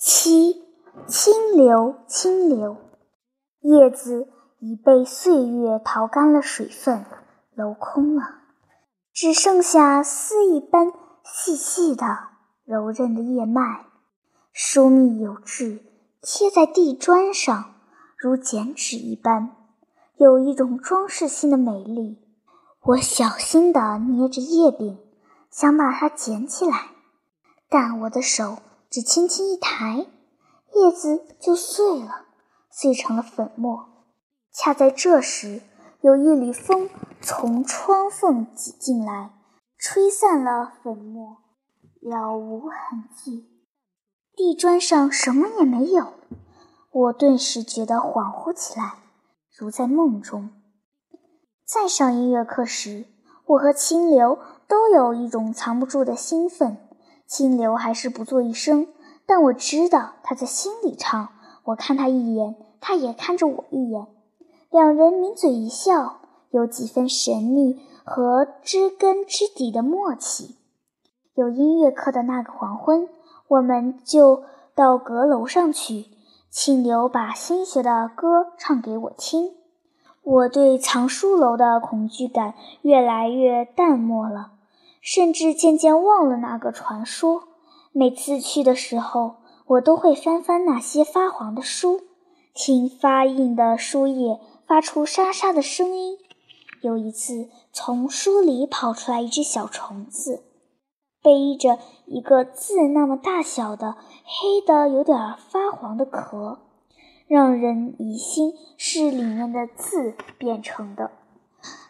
七，清流，清流，叶子已被岁月淘干了水分，镂空了，只剩下丝一般细细的、柔韧的叶脉，疏密有致，贴在地砖上，如剪纸一般，有一种装饰性的美丽。我小心地捏着叶柄，想把它捡起来，但我的手。只轻轻一抬，叶子就碎了，碎成了粉末。恰在这时，有一缕风从窗缝挤进来，吹散了粉末，了无痕迹。地砖上什么也没有，我顿时觉得恍惚起来，如在梦中。在上音乐课时，我和清流都有一种藏不住的兴奋。清流还是不作一声，但我知道他在心里唱。我看他一眼，他也看着我一眼，两人抿嘴一笑，有几分神秘和知根知底的默契。有音乐课的那个黄昏，我们就到阁楼上去。清流把新学的歌唱给我听，我对藏书楼的恐惧感越来越淡漠了。甚至渐渐忘了那个传说。每次去的时候，我都会翻翻那些发黄的书，听发硬的书页发出沙沙的声音。有一次，从书里跑出来一只小虫子，背着一个字那么大小的黑的、有点发黄的壳，让人疑心是里面的字变成的。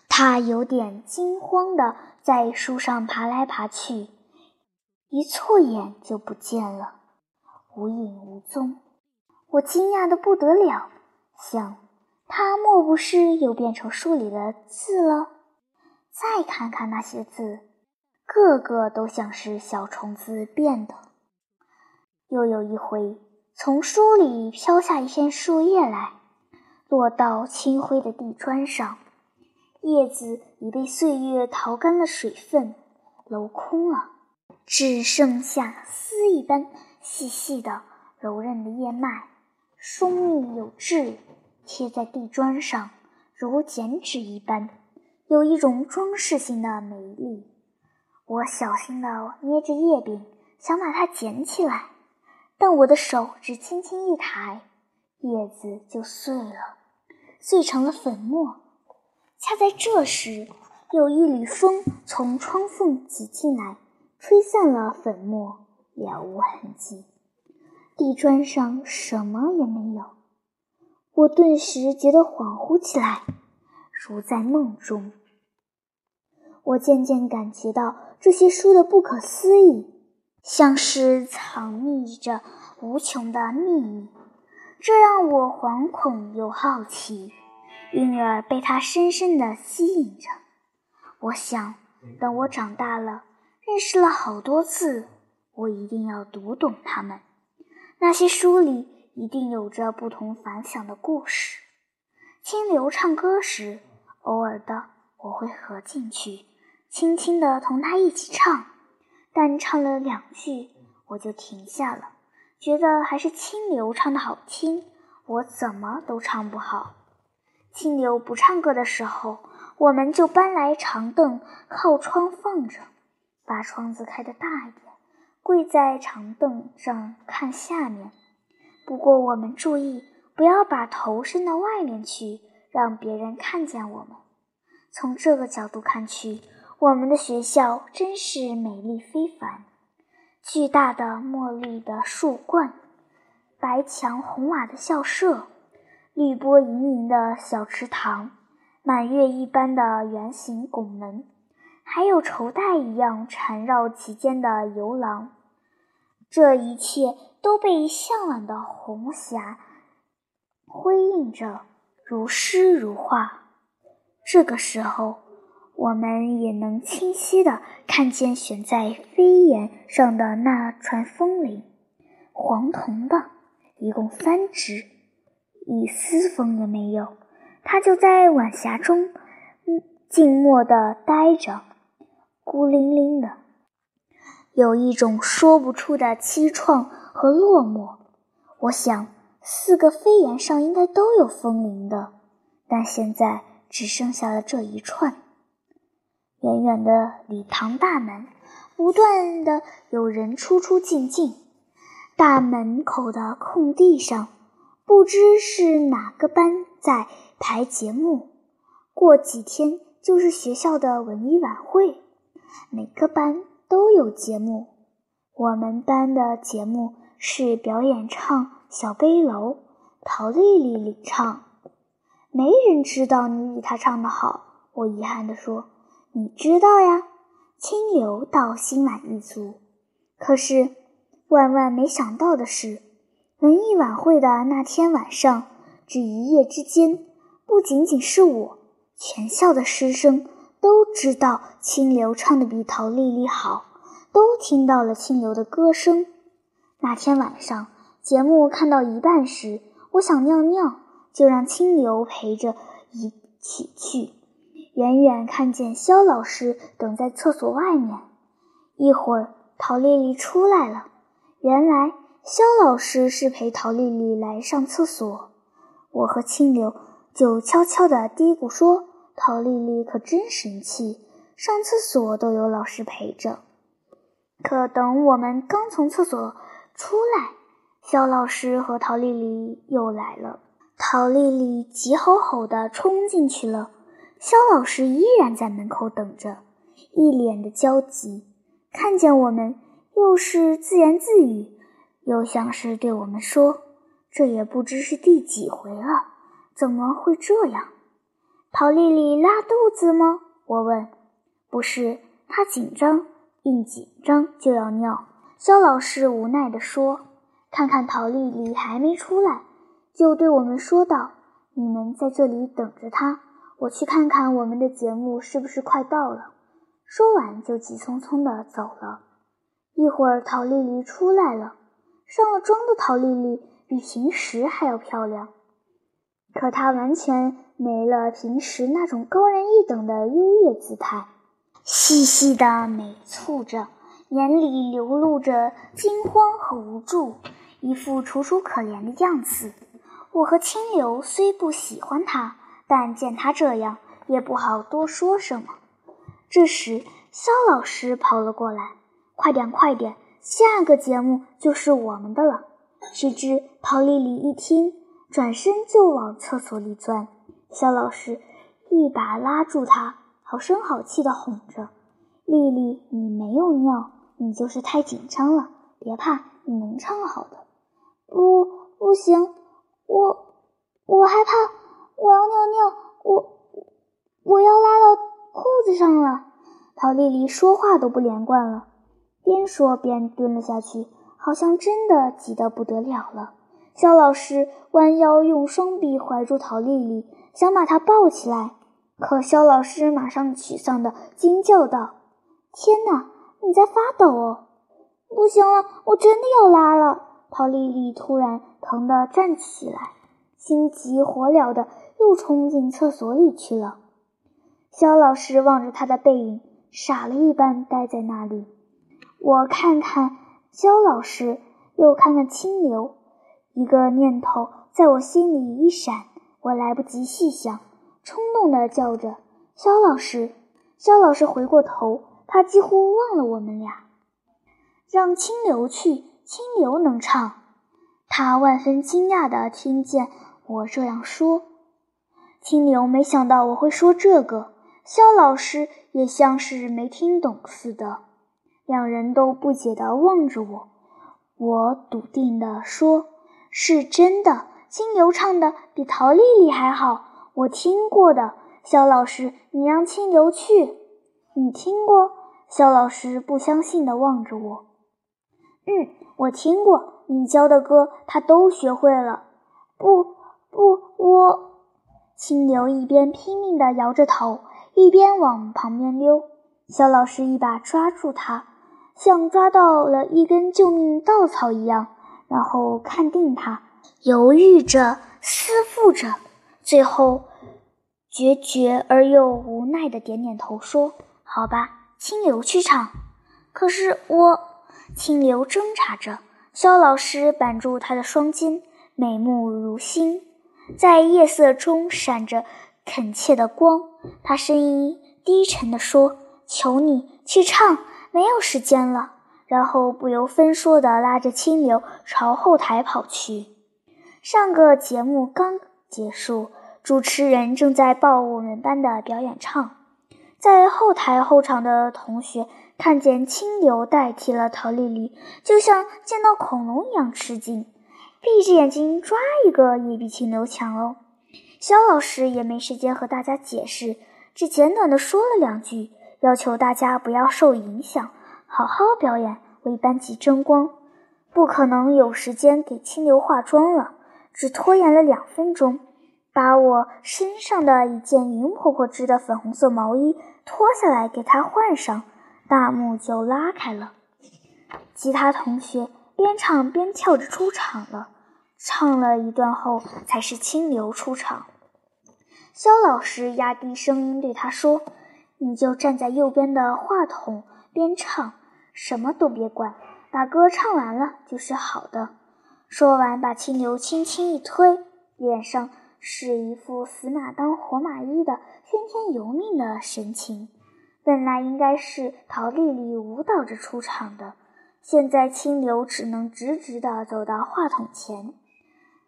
他有点惊慌的。在树上爬来爬去，一错眼就不见了，无影无踪。我惊讶的不得了，想他莫不是又变成树里的字了？再看看那些字，个个都像是小虫子变的。又有一回，从书里飘下一片树叶来，落到青灰的地砖上。叶子已被岁月淘干了水分，镂空了，只剩下丝一般细细的、柔韧的叶脉，疏密有致，贴在地砖上，如剪纸一般，有一种装饰性的美丽。我小心地捏着叶柄，想把它捡起来，但我的手只轻轻一抬，叶子就碎了，碎成了粉末。恰在这时，有一缕风从窗缝挤进来，吹散了粉末，了无痕迹。地砖上什么也没有。我顿时觉得恍惚起来，如在梦中。我渐渐感觉到这些书的不可思议，像是藏匿着无穷的秘密，这让我惶恐又好奇。因而被它深深地吸引着。我想，等我长大了，认识了好多字，我一定要读懂它们。那些书里一定有着不同凡响的故事。清流唱歌时，偶尔的我会合进去，轻轻地同他一起唱。但唱了两句，我就停下了，觉得还是清流唱的好听，我怎么都唱不好。清流不唱歌的时候，我们就搬来长凳靠窗放着，把窗子开得大一点，跪在长凳上看下面。不过我们注意不要把头伸到外面去，让别人看见我们。从这个角度看去，我们的学校真是美丽非凡。巨大的墨绿的树冠，白墙红瓦的校舍。绿波盈盈的小池塘，满月一般的圆形拱门，还有绸带一样缠绕其间的游廊，这一切都被向晚的红霞辉映着，如诗如画。这个时候，我们也能清晰的看见悬在飞檐上的那串风铃，黄铜的，一共三只。一丝风也没有，它就在晚霞中，静默地呆着，孤零零的，有一种说不出的凄怆和落寞。我想四个飞檐上应该都有风铃的，但现在只剩下了这一串。远远的礼堂大门，不断的有人出出进进。大门口的空地上，不知是哪个班在排节目。过几天就是学校的文艺晚会，每个班都有节目。我们班的节目是表演唱《小背篓》，陶丽丽领唱。没人知道你比她唱得好，我遗憾地说。你知道呀，清流倒心满意足。可是万万没想到的是，文艺晚会的那天晚上，只一夜之间，不仅仅是我，全校的师生都知道清流唱的比陶丽丽好。都听到了清流的歌声。那天晚上节目看到一半时，我想尿尿，就让清流陪着一起去。远远看见肖老师等在厕所外面，一会儿陶丽丽出来了。原来肖老师是陪陶丽丽来上厕所。我和清流就悄悄地嘀咕说：“陶丽丽可真神气，上厕所都有老师陪着。”可等我们刚从厕所出来，肖老师和陶丽丽又来了。陶丽丽急吼吼地冲进去了，肖老师依然在门口等着，一脸的焦急。看见我们，又是自言自语，又像是对我们说：“这也不知是第几回了，怎么会这样？”陶丽丽拉肚子吗？我问。不是，她紧张。一紧张就要尿，肖老师无奈地说：“看看陶丽丽还没出来，就对我们说道：‘你们在这里等着她，我去看看我们的节目是不是快到了。’说完就急匆匆地走了。一会儿，陶丽丽出来了，上了妆的陶丽丽比平时还要漂亮，可她完全没了平时那种高人一等的优越姿态。”细细的美蹙着，眼里流露着惊慌和无助，一副楚楚可怜的样子。我和清流虽不喜欢他，但见他这样，也不好多说什么。这时，肖老师跑了过来：“快点，快点，下个节目就是我们的了。”谁知陶丽丽一听，转身就往厕所里钻。肖老师一把拉住她。好声好气地哄着丽丽：“你没有尿，你就是太紧张了。别怕，你能唱好的。”“不，不行，我我害怕，我要尿尿，我我要拉到裤子上了。”陶丽丽说话都不连贯了，边说边蹲了下去，好像真的急得不得了了。肖老师弯腰用双臂怀住陶丽丽，想把她抱起来。可肖老师马上沮丧地惊叫道：“天哪，你在发抖哦！不行了，我真的要拉了！”陶丽丽突然疼得站起来，心急火燎地又冲进厕所里去了。肖老师望着她的背影，傻了一般呆在那里。我看看肖老师，又看看清流，一个念头在我心里一闪，我来不及细想。冲动地叫着：“肖老师！”肖老师回过头，他几乎忘了我们俩。让清流去，清流能唱。他万分惊讶地听见我这样说。清流没想到我会说这个，肖老师也像是没听懂似的，两人都不解地望着我。我笃定地说：“是真的，清流唱的比陶丽丽还好。”我听过的，肖老师，你让清流去。你听过？肖老师不相信地望着我。嗯，我听过，你教的歌他都学会了。不，不，我。清流一边拼命地摇着头，一边往旁边溜。肖老师一把抓住他，像抓到了一根救命稻草一样，然后看定他，犹豫着，思妇着。最后，决绝而又无奈的点点头，说：“好吧，清流去唱。”可是我，清流挣扎着，肖老师板住他的双肩，美目如星，在夜色中闪着恳切的光。他声音低沉地说：“求你去唱，没有时间了。”然后不由分说地拉着清流朝后台跑去。上个节目刚结束，主持人正在报我们班的表演唱。在后台候场的同学看见清流代替了陶丽丽，就像见到恐龙一样吃惊，闭着眼睛抓一个也比清流强哦。肖老师也没时间和大家解释，只简短的说了两句，要求大家不要受影响，好好表演，为班级争光。不可能有时间给清流化妆了，只拖延了两分钟。把我身上的一件云婆婆织的粉红色毛衣脱下来给她换上，大幕就拉开了。其他同学边唱边跳着出场了，唱了一段后才是清流出场。肖老师压低声音对他说：“你就站在右边的话筒边唱，什么都别管，把歌唱完了就是好的。”说完，把清流轻轻一推，脸上。是一副死马当活马医的听天由命的神情。本来应该是陶丽丽舞蹈着出场的，现在清流只能直直的走到话筒前。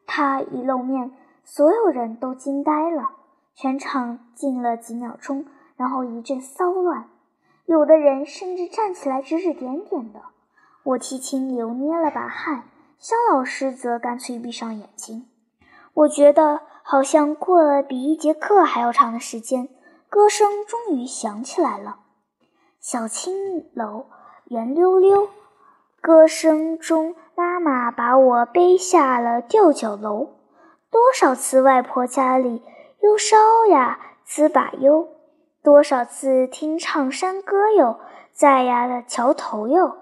他一露面，所有人都惊呆了，全场静了几秒钟，然后一阵骚乱，有的人甚至站起来指指点点的。我替清流捏了把汗，肖老师则干脆闭上眼睛。我觉得。好像过了比一节课还要长的时间，歌声终于响起来了。小青楼圆溜溜，歌声中妈妈把我背下了吊脚楼。多少次外婆家里忧烧呀，糍粑哟；多少次听唱山歌哟，在呀的桥头哟；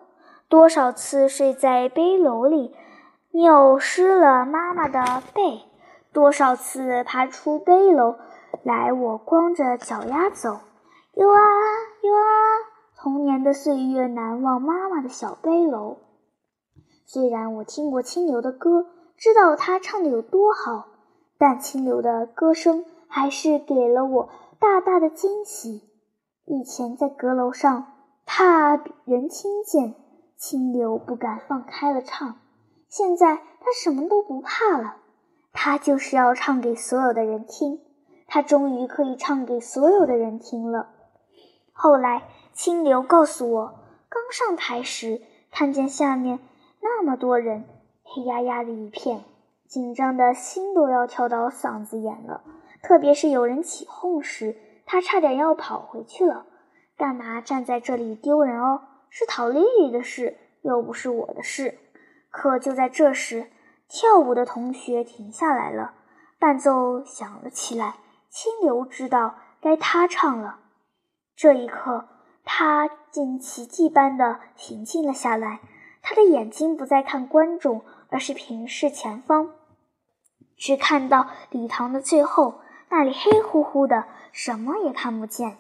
多少次睡在背篓里，尿湿了妈妈的背。多少次爬出背篓来，我光着脚丫走，游啊游啊，童年的岁月难忘妈妈的小背篓。虽然我听过清流的歌，知道他唱的有多好，但清流的歌声还是给了我大大的惊喜。以前在阁楼上，怕人听见，清流不敢放开了唱，现在他什么都不怕了。他就是要唱给所有的人听，他终于可以唱给所有的人听了。后来，清流告诉我，刚上台时看见下面那么多人，黑压压的一片，紧张的心都要跳到嗓子眼了。特别是有人起哄时，他差点要跑回去了。干嘛站在这里丢人哦？是陶丽丽的事，又不是我的事。可就在这时。跳舞的同学停下来了，伴奏响了起来。清流知道该他唱了。这一刻，他竟奇迹般的平静了下来。他的眼睛不再看观众，而是平视前方，只看到礼堂的最后，那里黑乎乎的，什么也看不见，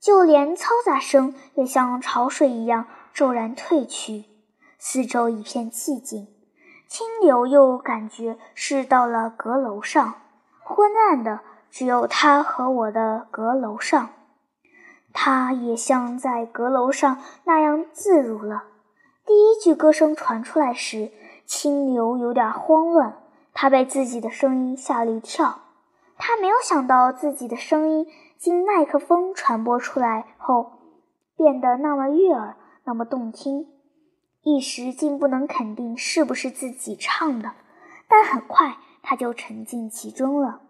就连嘈杂声也像潮水一样骤然退去，四周一片寂静。清流又感觉是到了阁楼上，昏暗的只有他和我的阁楼上，他也像在阁楼上那样自如了。第一句歌声传出来时，清流有点慌乱，他被自己的声音吓了一跳。他没有想到自己的声音经麦克风传播出来后，变得那么悦耳，那么动听。一时竟不能肯定是不是自己唱的，但很快他就沉浸其中了。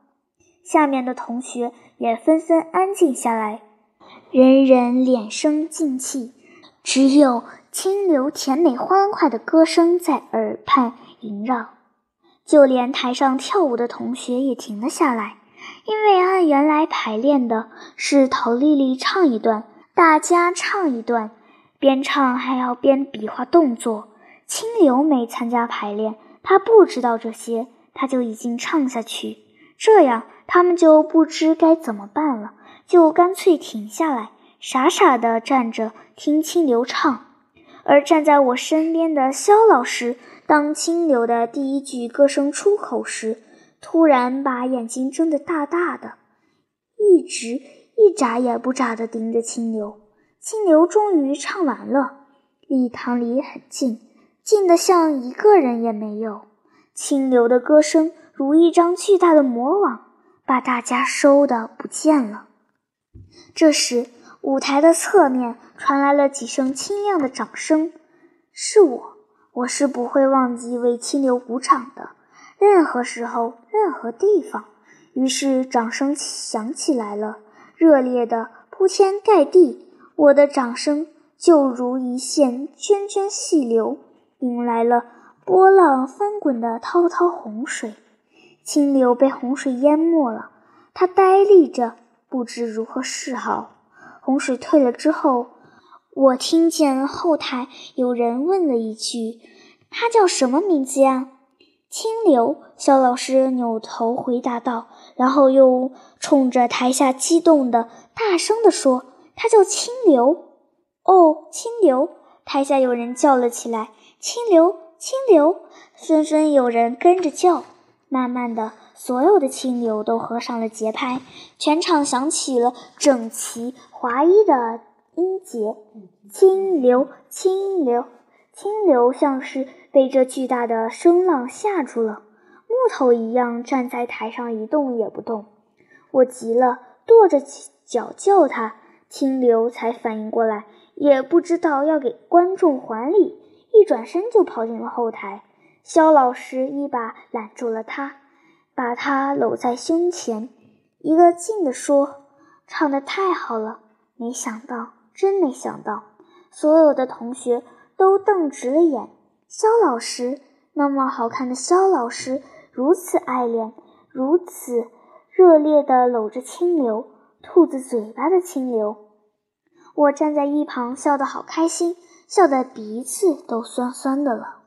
下面的同学也纷纷安静下来，人人脸生静气，只有清流甜美欢快的歌声在耳畔萦绕。就连台上跳舞的同学也停了下来，因为按原来排练的是陶丽丽唱一段，大家唱一段。边唱还要边比划动作。清流没参加排练，他不知道这些，他就已经唱下去。这样他们就不知该怎么办了，就干脆停下来，傻傻地站着听清流唱。而站在我身边的肖老师，当清流的第一句歌声出口时，突然把眼睛睁得大大的，一直一眨也不眨地盯着清流。清流终于唱完了，礼堂里很静，静得像一个人也没有。清流的歌声如一张巨大的魔网，把大家收的不见了。这时，舞台的侧面传来了几声清亮的掌声。是我，我是不会忘记为清流鼓掌的，任何时候，任何地方。于是，掌声响起来了，热烈的铺天盖地。我的掌声就如一线涓涓细流，引来了波浪翻滚的滔滔洪水。清流被洪水淹没了，他呆立着，不知如何是好。洪水退了之后，我听见后台有人问了一句：“他叫什么名字呀？”“清流。”肖老师扭头回答道，然后又冲着台下激动的大声地说：“他叫清流。”“哦，清流！”台下有人叫了起来：“清流，清流！”纷纷有人跟着叫。慢慢的，所有的清流都合上了节拍，全场响起了整齐划一的音节。清流，清流，清流，像是被这巨大的声浪吓住了，木头一样站在台上一动也不动。我急了，跺着脚叫他，清流才反应过来，也不知道要给观众还礼，一转身就跑进了后台。肖老师一把揽住了他，把他搂在胸前，一个劲地说：“唱得太好了！没想到，真没想到！”所有的同学都瞪直了眼。肖老师那么好看的肖老师，如此爱恋，如此热烈地搂着清流，兔子嘴巴的清流。我站在一旁，笑得好开心，笑得鼻子都酸酸的了。